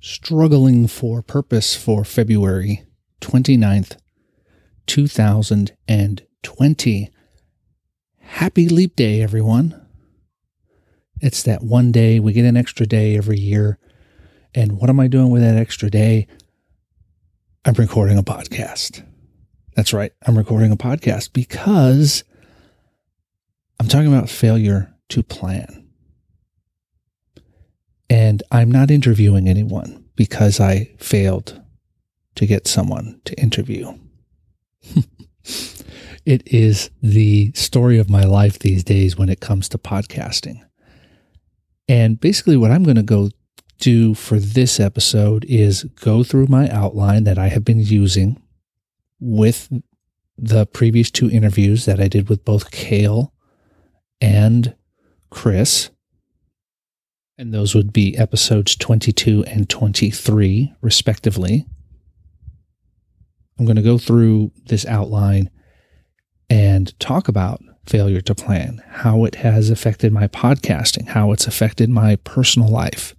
struggling for purpose for February 29th, 2020. Happy Leap Day, everyone. It's that one day, we get an extra day every year. And what am I doing with that extra day? I'm recording a podcast. That's right. I'm recording a podcast because I'm talking about failure to plan. And I'm not interviewing anyone because I failed to get someone to interview. it is the story of my life these days when it comes to podcasting. And basically, what I'm going to go do for this episode is go through my outline that I have been using with the previous two interviews that I did with both Kale and Chris. And those would be episodes 22 and 23, respectively. I'm going to go through this outline and talk about failure to plan, how it has affected my podcasting, how it's affected my personal life,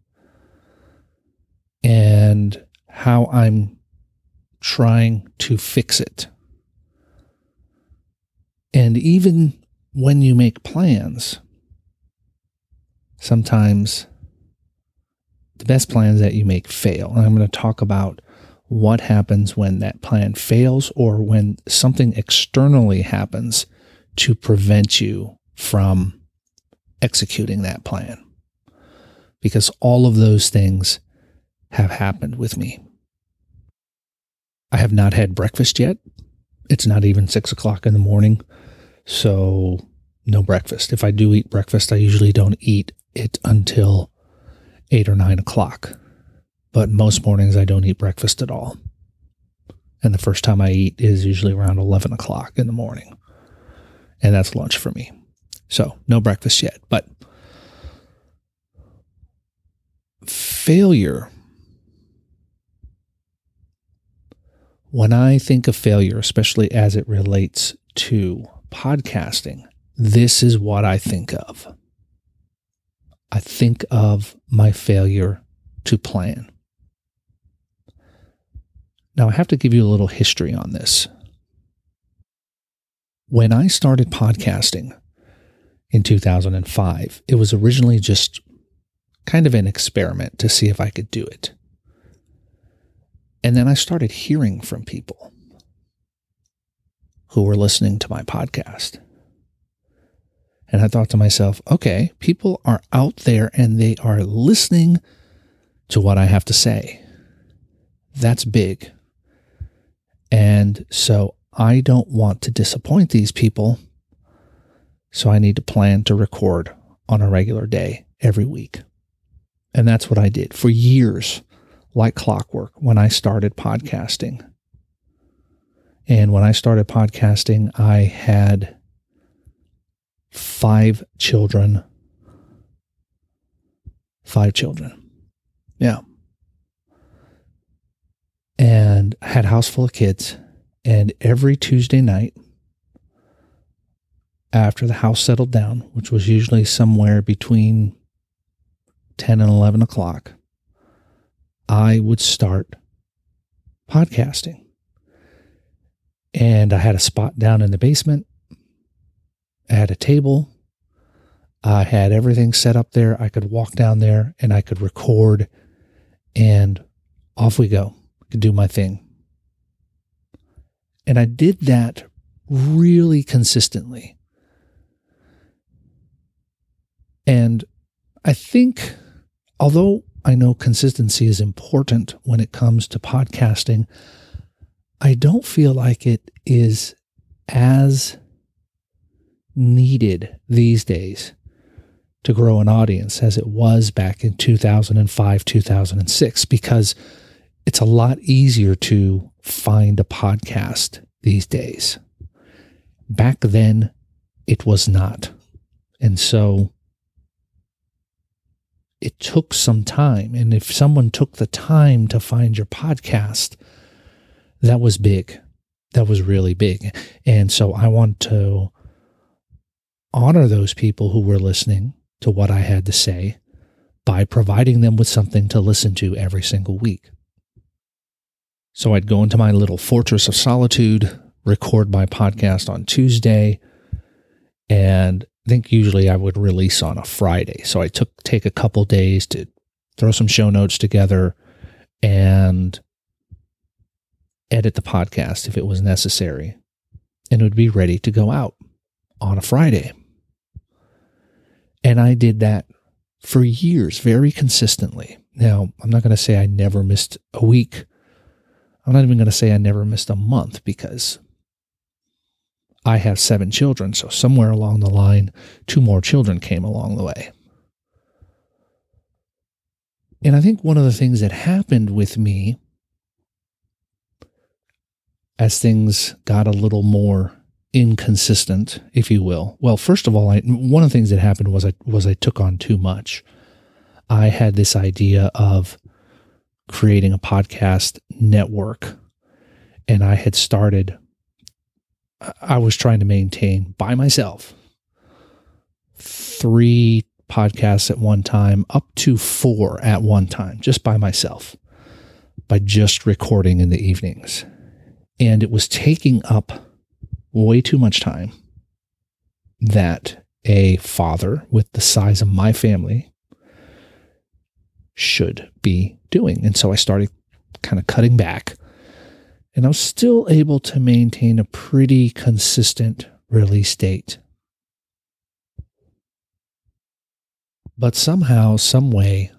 and how I'm trying to fix it. And even when you make plans, sometimes the best plans that you make fail. And I'm going to talk about what happens when that plan fails or when something externally happens to prevent you from executing that plan. Because all of those things have happened with me. I have not had breakfast yet. It's not even six o'clock in the morning. So, no breakfast. If I do eat breakfast, I usually don't eat it until eight or nine o'clock but most mornings I don't eat breakfast at all. And the first time I eat is usually around 11 o'clock in the morning. And that's lunch for me. So, no breakfast yet. But failure, when I think of failure, especially as it relates to podcasting, this is what I think of. I think of my failure to plan. Now, I have to give you a little history on this. When I started podcasting in 2005, it was originally just kind of an experiment to see if I could do it. And then I started hearing from people who were listening to my podcast. And I thought to myself, okay, people are out there and they are listening to what I have to say. That's big. And so I don't want to disappoint these people. So I need to plan to record on a regular day every week. And that's what I did for years, like clockwork, when I started podcasting. And when I started podcasting, I had five children. Five children. Yeah and I had a house full of kids. And every Tuesday night, after the house settled down, which was usually somewhere between 10 and 11 o'clock, I would start podcasting. And I had a spot down in the basement. I had a table. I had everything set up there. I could walk down there and I could record, and off we go could do my thing. And I did that really consistently. And I think, although I know consistency is important when it comes to podcasting, I don't feel like it is as needed these days to grow an audience as it was back in 2005, 2006, because it's a lot easier to find a podcast these days. Back then, it was not. And so it took some time. And if someone took the time to find your podcast, that was big. That was really big. And so I want to honor those people who were listening to what I had to say by providing them with something to listen to every single week. So I'd go into my little fortress of solitude, record my podcast on Tuesday, and I think usually I would release on a Friday. So I took take a couple days to throw some show notes together and edit the podcast if it was necessary. And it would be ready to go out on a Friday. And I did that for years very consistently. Now, I'm not going to say I never missed a week. I'm not even going to say I never missed a month because I have seven children. So somewhere along the line, two more children came along the way. And I think one of the things that happened with me as things got a little more inconsistent, if you will. Well, first of all, I, one of the things that happened was I was I took on too much. I had this idea of creating a podcast network, and I had started. I was trying to maintain by myself three podcasts at one time, up to four at one time, just by myself, by just recording in the evenings. And it was taking up way too much time that a father with the size of my family should be doing. And so I started kind of cutting back. And I was still able to maintain a pretty consistent release date. But somehow, some way,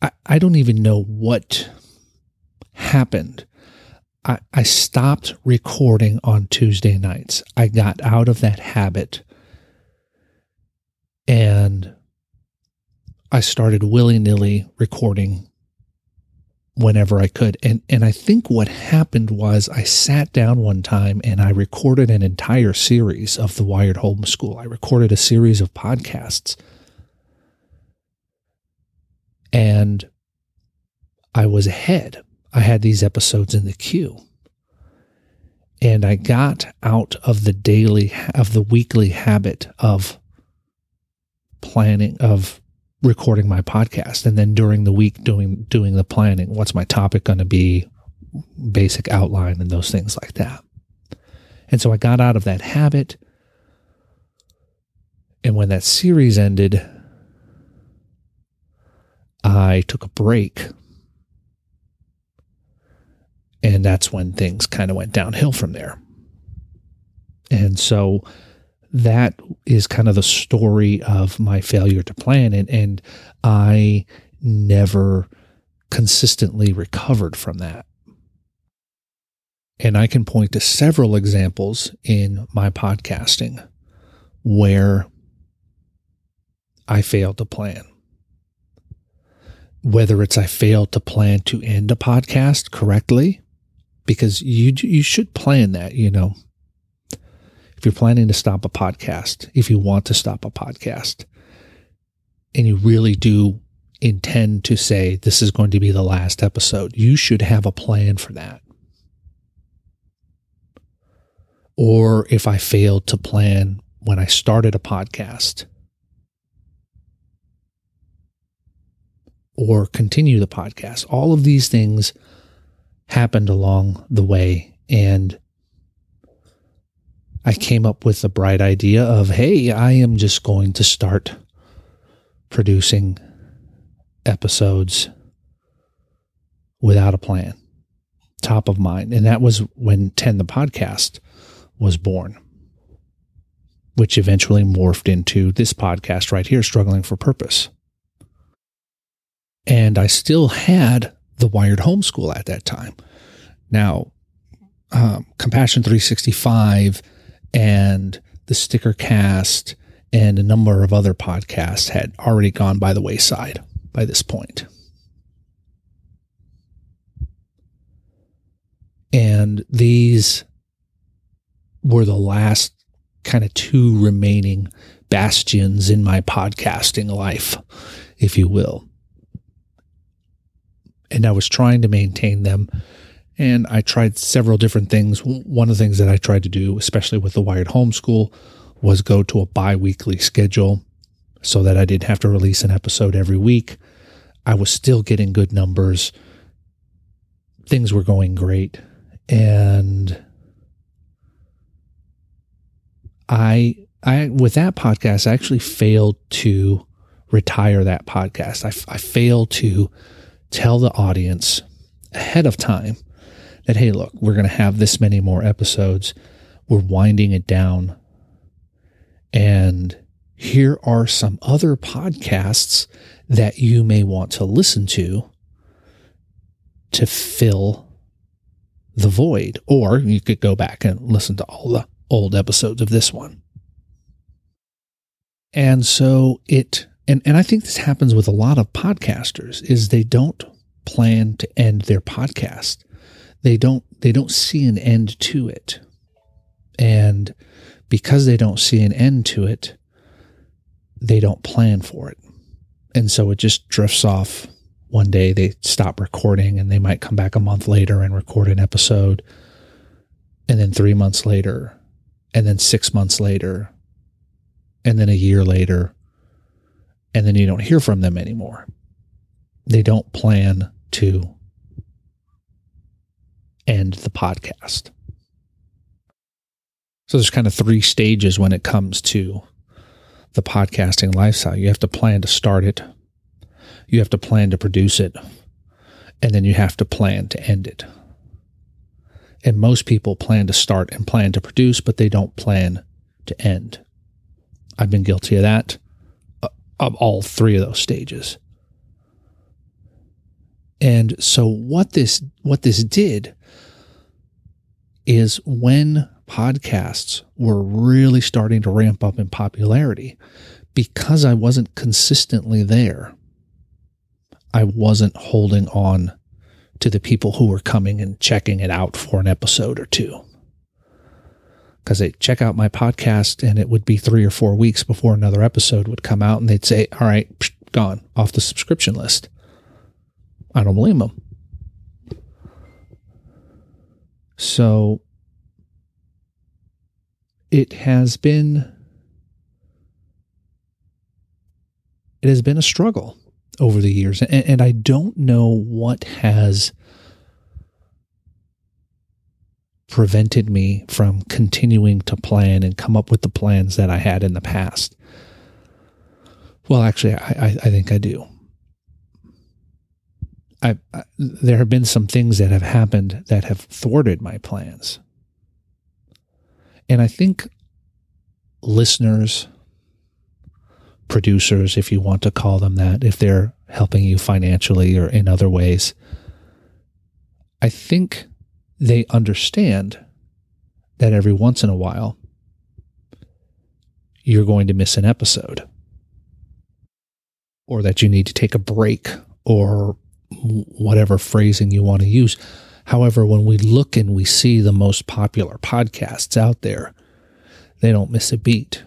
I, I don't even know what happened I, stopped recording on Tuesday nights. I got out of that habit and I started willy nilly recording whenever I could. And and I think what happened was I sat down one time and I recorded an entire series of the Wired Homeschool. I recorded a series of podcasts. And I was ahead. I had these episodes in the queue. And I got out of the daily, of the weekly habit of planning, of recording my podcast. And then during the week, doing, doing the planning. What's my topic going to be? Basic outline and those things like that. And so I got out of that habit. And when that series ended, I took a break and that's when things kind of went downhill from there. And so that is kind of the story of my failure to plan. And, and I never consistently recovered from that. And I can point to several examples in my podcasting where I failed to plan. Whether it's I failed to plan to end a podcast correctly, because you you should plan that, you know. If you're planning to stop a podcast, if you want to stop a podcast, and you really do intend to say this is going to be the last episode, you should have a plan for that. Or if I failed to plan when I started a podcast, or continue the podcast, all of these things happened along the way. And I came up with the bright idea of, hey, I am just going to start producing episodes without a plan, top of mind. And that was when 10 the podcast was born, which eventually morphed into this podcast right here, Struggling for Purpose. And I still had the Wired Homeschool at that time. Now, um, Compassion 365 and the Sticker Cast and a number of other podcasts had already gone by the wayside by this point. And these were the last kind of two remaining bastions in my podcasting life, if you will and I was trying to maintain them. And I tried several different things. One of the things that I tried to do, especially with the Wired Homeschool, was go to a bi weekly schedule. so that I didn't have to release an episode every week. I was still getting good numbers. Things were going great. And I I with that podcast I actually failed to retire that podcast. I, I failed to tell the audience ahead of time that hey, look, we're going to have this many more episodes. We're winding it down. And here are some other podcasts that you may want to listen to to fill the void. Or you could go back and listen to all the old episodes of this one. And so it and, and I think this happens with a lot of podcasters is they don't plan to end their podcast. They don't they don't see an end to it. And because they don't see an end to it, they don't plan for it. And so it just drifts off. One day they stop recording and they might come back a month later and record an episode. And then three months later, and then six months later, and then a year later, and then you don't hear from them anymore. They don't plan to end the podcast. So there's kind of three stages when it comes to the podcasting lifestyle. You have to plan to start it, you have to plan to produce it, and then you have to plan to end it. And most people plan to start and plan to produce, but they don't plan to end. I've been guilty of that, of all three of those stages. And so what this what this did is when podcasts were really starting to ramp up in popularity because I wasn't consistently there. I wasn't holding on to the people who were coming and checking it out for an episode or two. Because they check out my podcast and it would be three or four weeks before another episode would come out and they'd say, All right, psh, gone off the subscription list. I don't blame them. So it has been it has been a struggle over the years and, and i don't know what has prevented me from continuing to plan and come up with the plans that i had in the past. Well actually i, I, I think i do. I, I, there have been some things that have happened that have thwarted my plans. And I think listeners, producers, if you want to call them that, if they're helping you financially or in other ways, I think they understand that every once in a while you're going to miss an episode or that you need to take a break or whatever phrasing you want to use. However, when we look and we see the most popular podcasts out there, they don't miss a beat.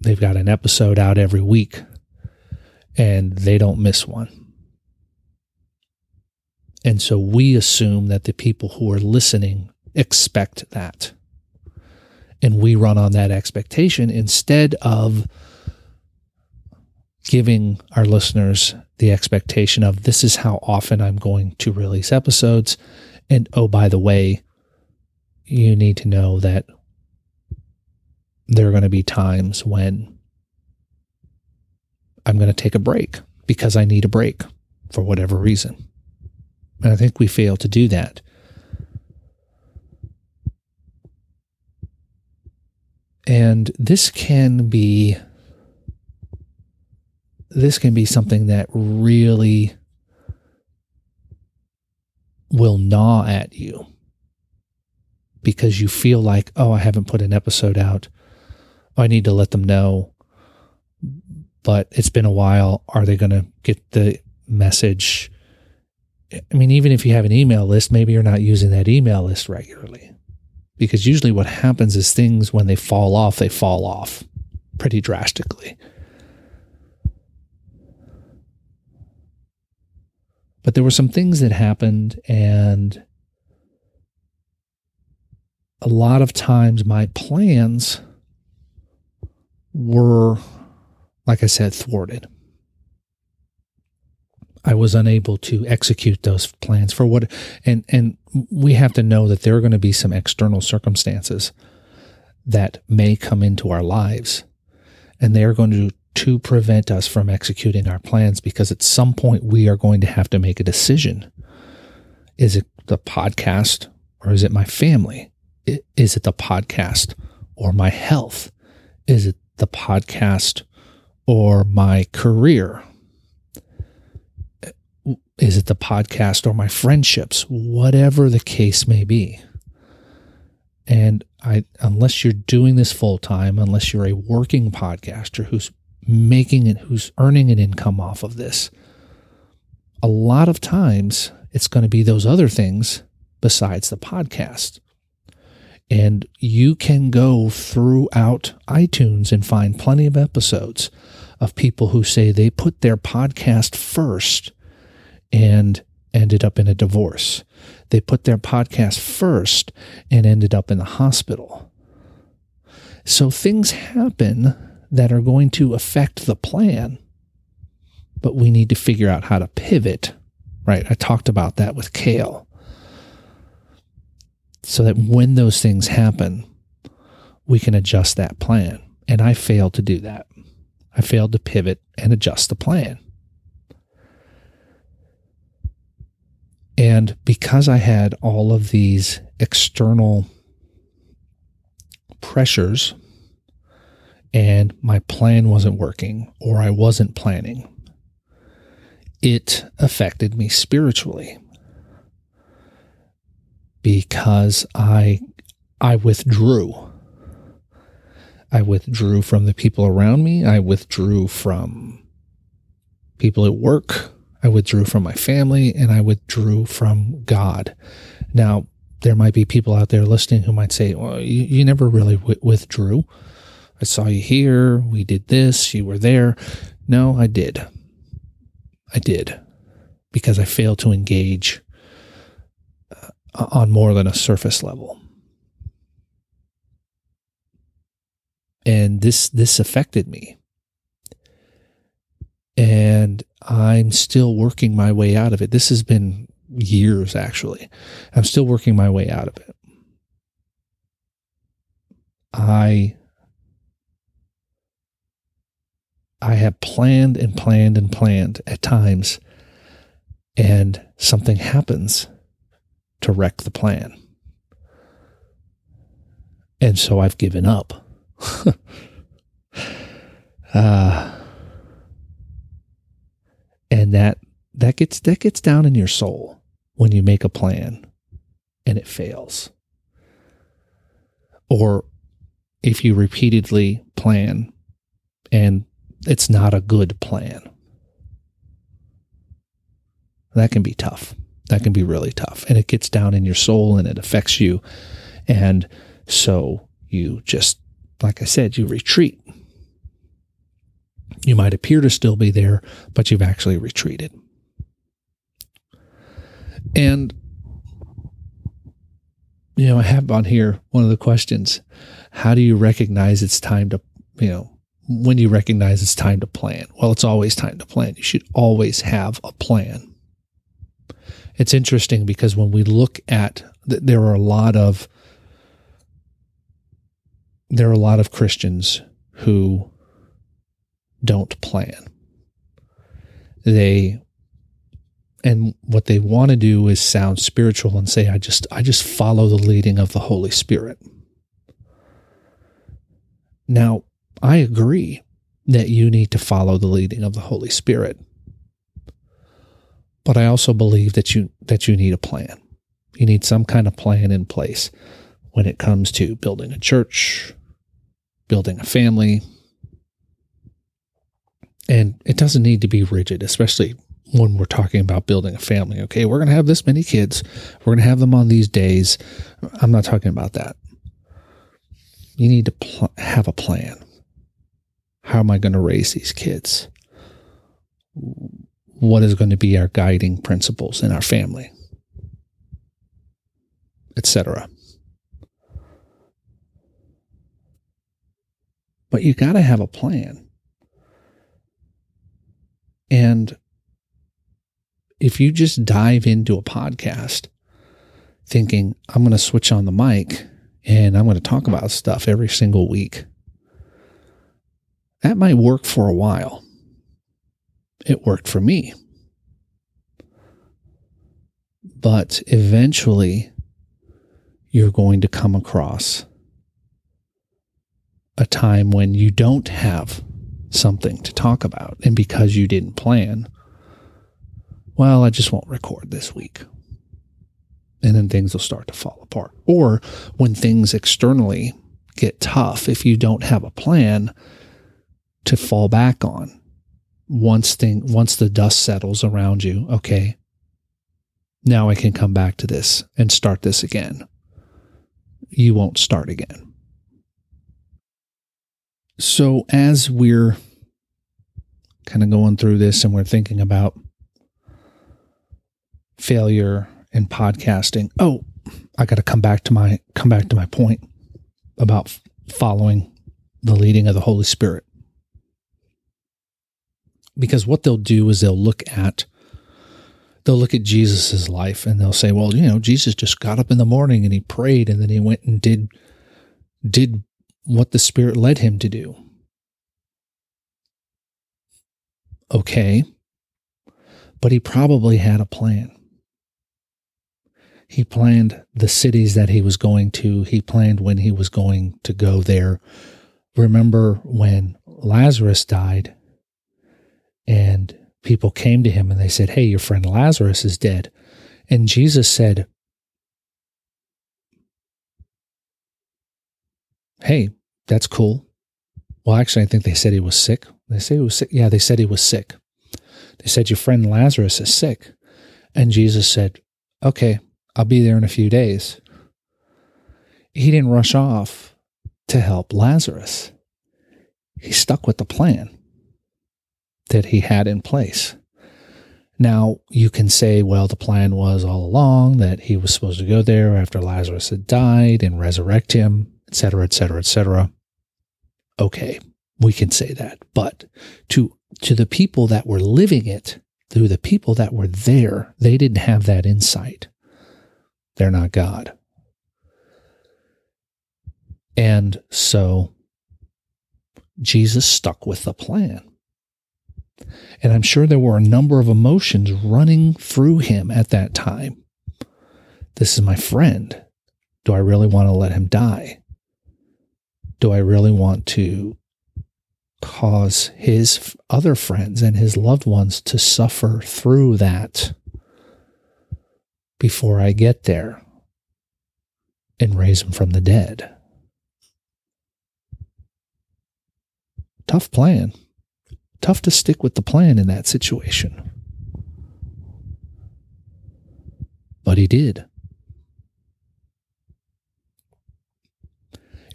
They've got an episode out every week and they don't miss one. And so we assume that the people who are listening expect that. And we run on that expectation instead of giving our listeners the expectation of this is how often I'm going to release episodes. And oh, by the way, you need to know that there are going to be times when I'm going to take a break because I need a break for whatever reason. And I think we fail to do that. And this can be this can be something that really will gnaw at you because you feel like, oh, I haven't put an episode out. I need to let them know. But it's been a while. Are they going to get the message? I mean, even if you have an email list, maybe you're not using that email list regularly. Because usually what happens is things, when they fall off, they fall off pretty drastically. But there were some things that happened, and a lot of times my plans were like I said, thwarted. I was unable to execute those plans for what and and we have to know that there are going to be some external circumstances that may come into our lives and they are going to to prevent us from executing our plans because at some point we are going to have to make a decision. Is it the podcast or is it my family? Is it the podcast or my health? Is it the podcast or my career? Is it the podcast or my friendships? Whatever the case may be. And I, unless you're doing this full time, unless you're a working podcaster who's making it, who's earning an income off of this, a lot of times it's going to be those other things besides the podcast. And you can go throughout iTunes and find plenty of episodes of people who say they put their podcast first and ended up in a divorce. They put their podcast first and ended up in the hospital. So things happen that are going to affect the plan, but we need to figure out how to pivot, right? I talked about that with Kale. So that when those things happen, we can adjust that plan. And I failed to do that. I failed to pivot and adjust the plan. And because I had all of these external pressures and my plan wasn't working or I wasn't planning, it affected me spiritually because I I withdrew. I withdrew from the people around me. I withdrew from people at work. I withdrew from my family and I withdrew from God. Now, there might be people out there listening who might say, well, you, you never really w- withdrew. I saw you here. We did this. You were there. No, I did. I did because I failed to engage uh, on more than a surface level. And this this affected me. And I'm still working my way out of it. This has been years, actually. I'm still working my way out of it. I I have planned and planned and planned at times, and something happens to wreck the plan. And so I've given up. uh, and that that gets that gets down in your soul when you make a plan and it fails. Or if you repeatedly plan and it's not a good plan that can be tough. That can be really tough. And it gets down in your soul and it affects you. And so you just like i said you retreat you might appear to still be there, but you've actually retreated. And, you know, I have on here one of the questions how do you recognize it's time to, you know, when do you recognize it's time to plan? Well, it's always time to plan. You should always have a plan. It's interesting because when we look at, there are a lot of, there are a lot of Christians who don't plan. They and what they want to do is sound spiritual and say I just I just follow the leading of the Holy Spirit. Now, I agree that you need to follow the leading of the Holy Spirit. But I also believe that you that you need a plan. You need some kind of plan in place when it comes to building a church, building a family, and it doesn't need to be rigid, especially when we're talking about building a family. Okay, we're going to have this many kids. We're going to have them on these days. I'm not talking about that. You need to pl- have a plan. How am I going to raise these kids? What is going to be our guiding principles in our family? Etc. But you got to have a plan And if you just dive into a podcast thinking, I'm going to switch on the mic and I'm going to talk about stuff every single week, that might work for a while. It worked for me. But eventually, you're going to come across a time when you don't have something to talk about. And because you didn't plan, well, I just won't record this week. And then things will start to fall apart. Or when things externally get tough, if you don't have a plan to fall back on, once thing once the dust settles around you, okay, now I can come back to this and start this again. You won't start again. So, as we're kind of going through this and we're thinking about failure in podcasting, oh, I got to come back to my come back to my point about following the leading of the Holy Spirit. Because what they'll do is they'll look at they'll look at Jesus's life and they'll say, well, you know, Jesus just got up in the morning and he prayed and then he went and did did what the Spirit led him to do. Okay. But he probably had a plan. He planned the cities that he was going to. He planned when he was going to go there. Remember when Lazarus died and people came to him and they said, Hey, your friend Lazarus is dead. And Jesus said, Hey, that's cool. Well, actually, I think they said he was sick. They say he was sick. Yeah, they said he was sick. They said, Your friend Lazarus is sick. And Jesus said, Okay, I'll be there in a few days. He didn't rush off to help Lazarus. He stuck with the plan that he had in place. Now, you can say, well, the plan was all along that he was supposed to go there after Lazarus had died and resurrect him, etc., etc., etc. Okay, we can say that. But to to the people that were living it, to the people that were there, they didn't have that insight. They're not God. And so Jesus stuck with the plan. And I'm sure there were a number of emotions running through him at that time. This is my friend. Do I really want to let him die? Do I really want to cause his other friends and his loved ones to suffer through that before I get there and raise him from the dead? Tough plan tough to stick with the plan in that situation. But he did.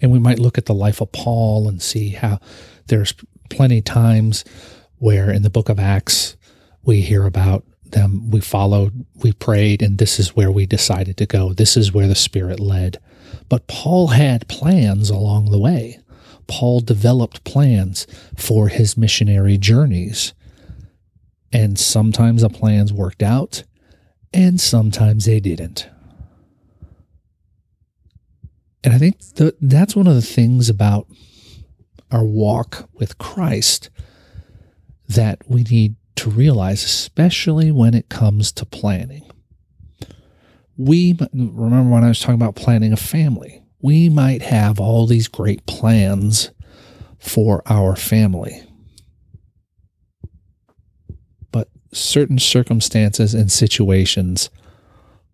And we might look at the life of Paul and see how there's plenty times where in the book of Acts we hear about them. We followed, we prayed, and this is where we decided to go. This is where the Spirit led. But Paul had plans along the way. Paul developed plans for his missionary journeys. And sometimes the plans worked out, and sometimes they didn't. And I think that that's one of the things about our walk with Christ that we need to realize, especially when it comes to planning. We remember when I was talking about planning a family we might have all these great plans for our family. But certain circumstances and situations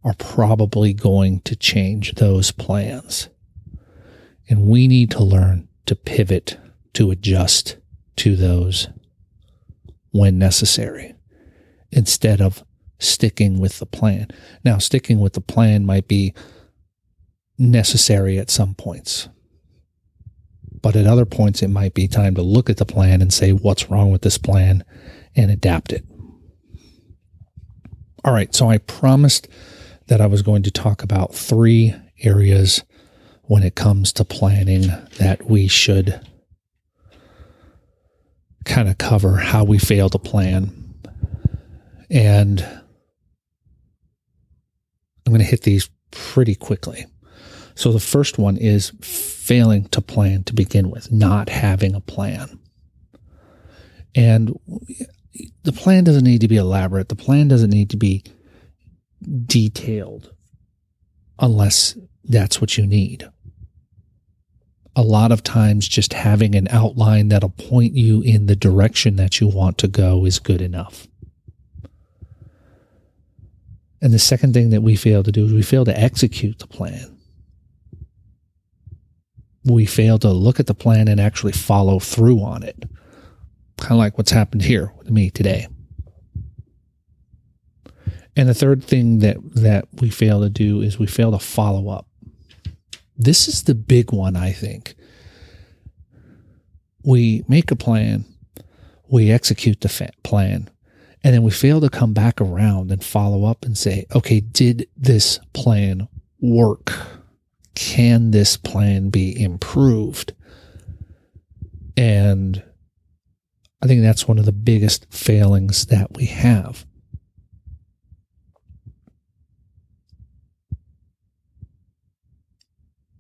are probably going to change those plans. And we need to learn to pivot, to adjust to those when necessary, instead of sticking with the plan. Now, sticking with the plan might be necessary at some points. But at other points, it might be time to look at the plan and say, what's wrong with this plan and adapt it. All right, so I promised that I was going to talk about three areas when it comes to planning that we should kind of cover how we fail to plan. And I'm going to hit these pretty quickly. So the first one is failing to plan to begin with, not having a plan. And the plan doesn't need to be elaborate. The plan doesn't need to be detailed unless that's what you need. A lot of times, just having an outline that'll point you in the direction that you want to go is good enough. And the second thing that we fail to do is we fail to execute the plan. We fail to look at the plan and actually follow through on it. Kind of like what's happened here with me today. And the third thing that, that we fail to do is we fail to follow up. This is the big one, I think. We make a plan, we execute the plan, and then we fail to come back around and follow up and say, okay, did this plan work? Can this plan be improved? And I think that's one of the biggest failings that we have.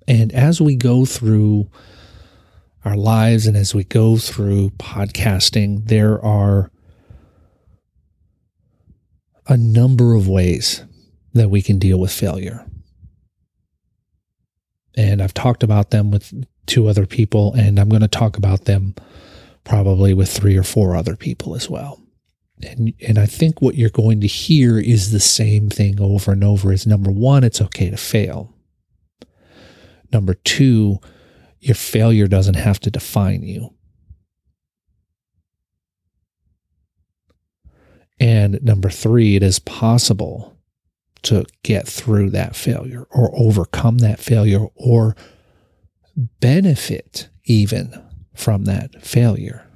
And as we go through our lives and as we go through podcasting, there are a number of ways that we can deal with failure. And I've talked about them with two other people, and I'm going to talk about them probably with three or four other people as well. And, and I think what you're going to hear is the same thing over and over is number one, it's okay to fail. Number two, your failure doesn't have to define you. And number three, it is possible to get through that failure or overcome that failure or benefit even from that failure.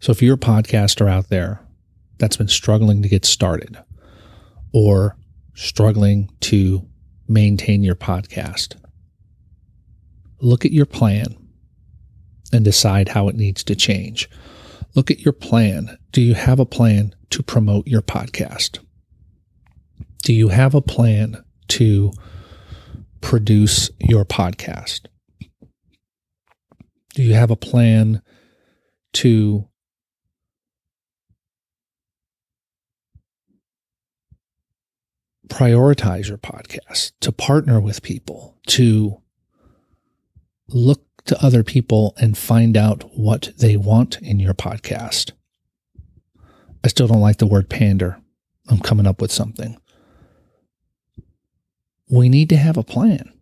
So if you're a podcaster out there that's been struggling to get started or struggling to maintain your podcast. Look at your plan and decide how it needs to change. Look at your plan. Do you have a plan to promote your podcast? Do you have a plan to produce your podcast? Do you have a plan to prioritize your podcast, to partner with people, to look to other people and find out what they want in your podcast. I still don't like the word pander. I'm coming up with something. We need to have a plan.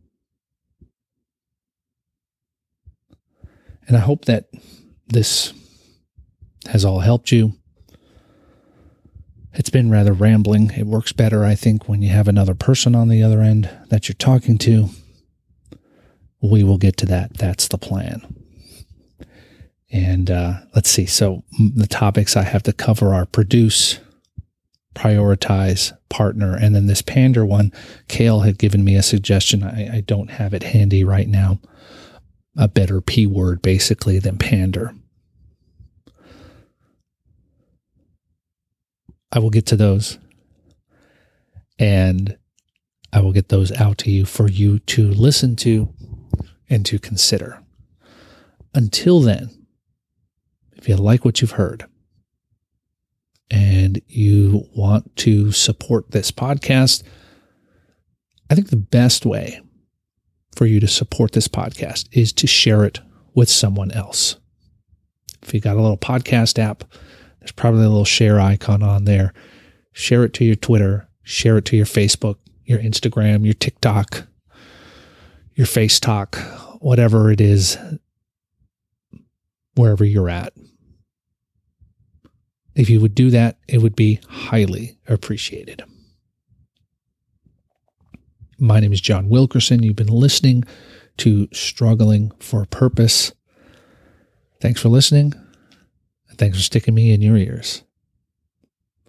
And I hope that this has all helped you. It's been rather rambling. It works better, I think, when you have another person on the other end that you're talking to. We will get to that. That's the plan. And uh, let's see. So, the topics I have to cover are produce, prioritize, partner, and then this pander one. Kale had given me a suggestion. I, I don't have it handy right now. A better P word, basically, than pander. I will get to those and I will get those out to you for you to listen to and to consider. Until then, if you like what you've heard and you want to support this podcast, I think the best way for you to support this podcast is to share it with someone else. If you got a little podcast app, there's probably a little share icon on there. Share it to your Twitter, share it to your Facebook, your Instagram, your TikTok, your Face Talk, whatever it is, wherever you're at. If you would do that, it would be highly appreciated. My name is John Wilkerson. You've been listening to Struggling for Purpose. Thanks for listening. Thanks for sticking me in your ears.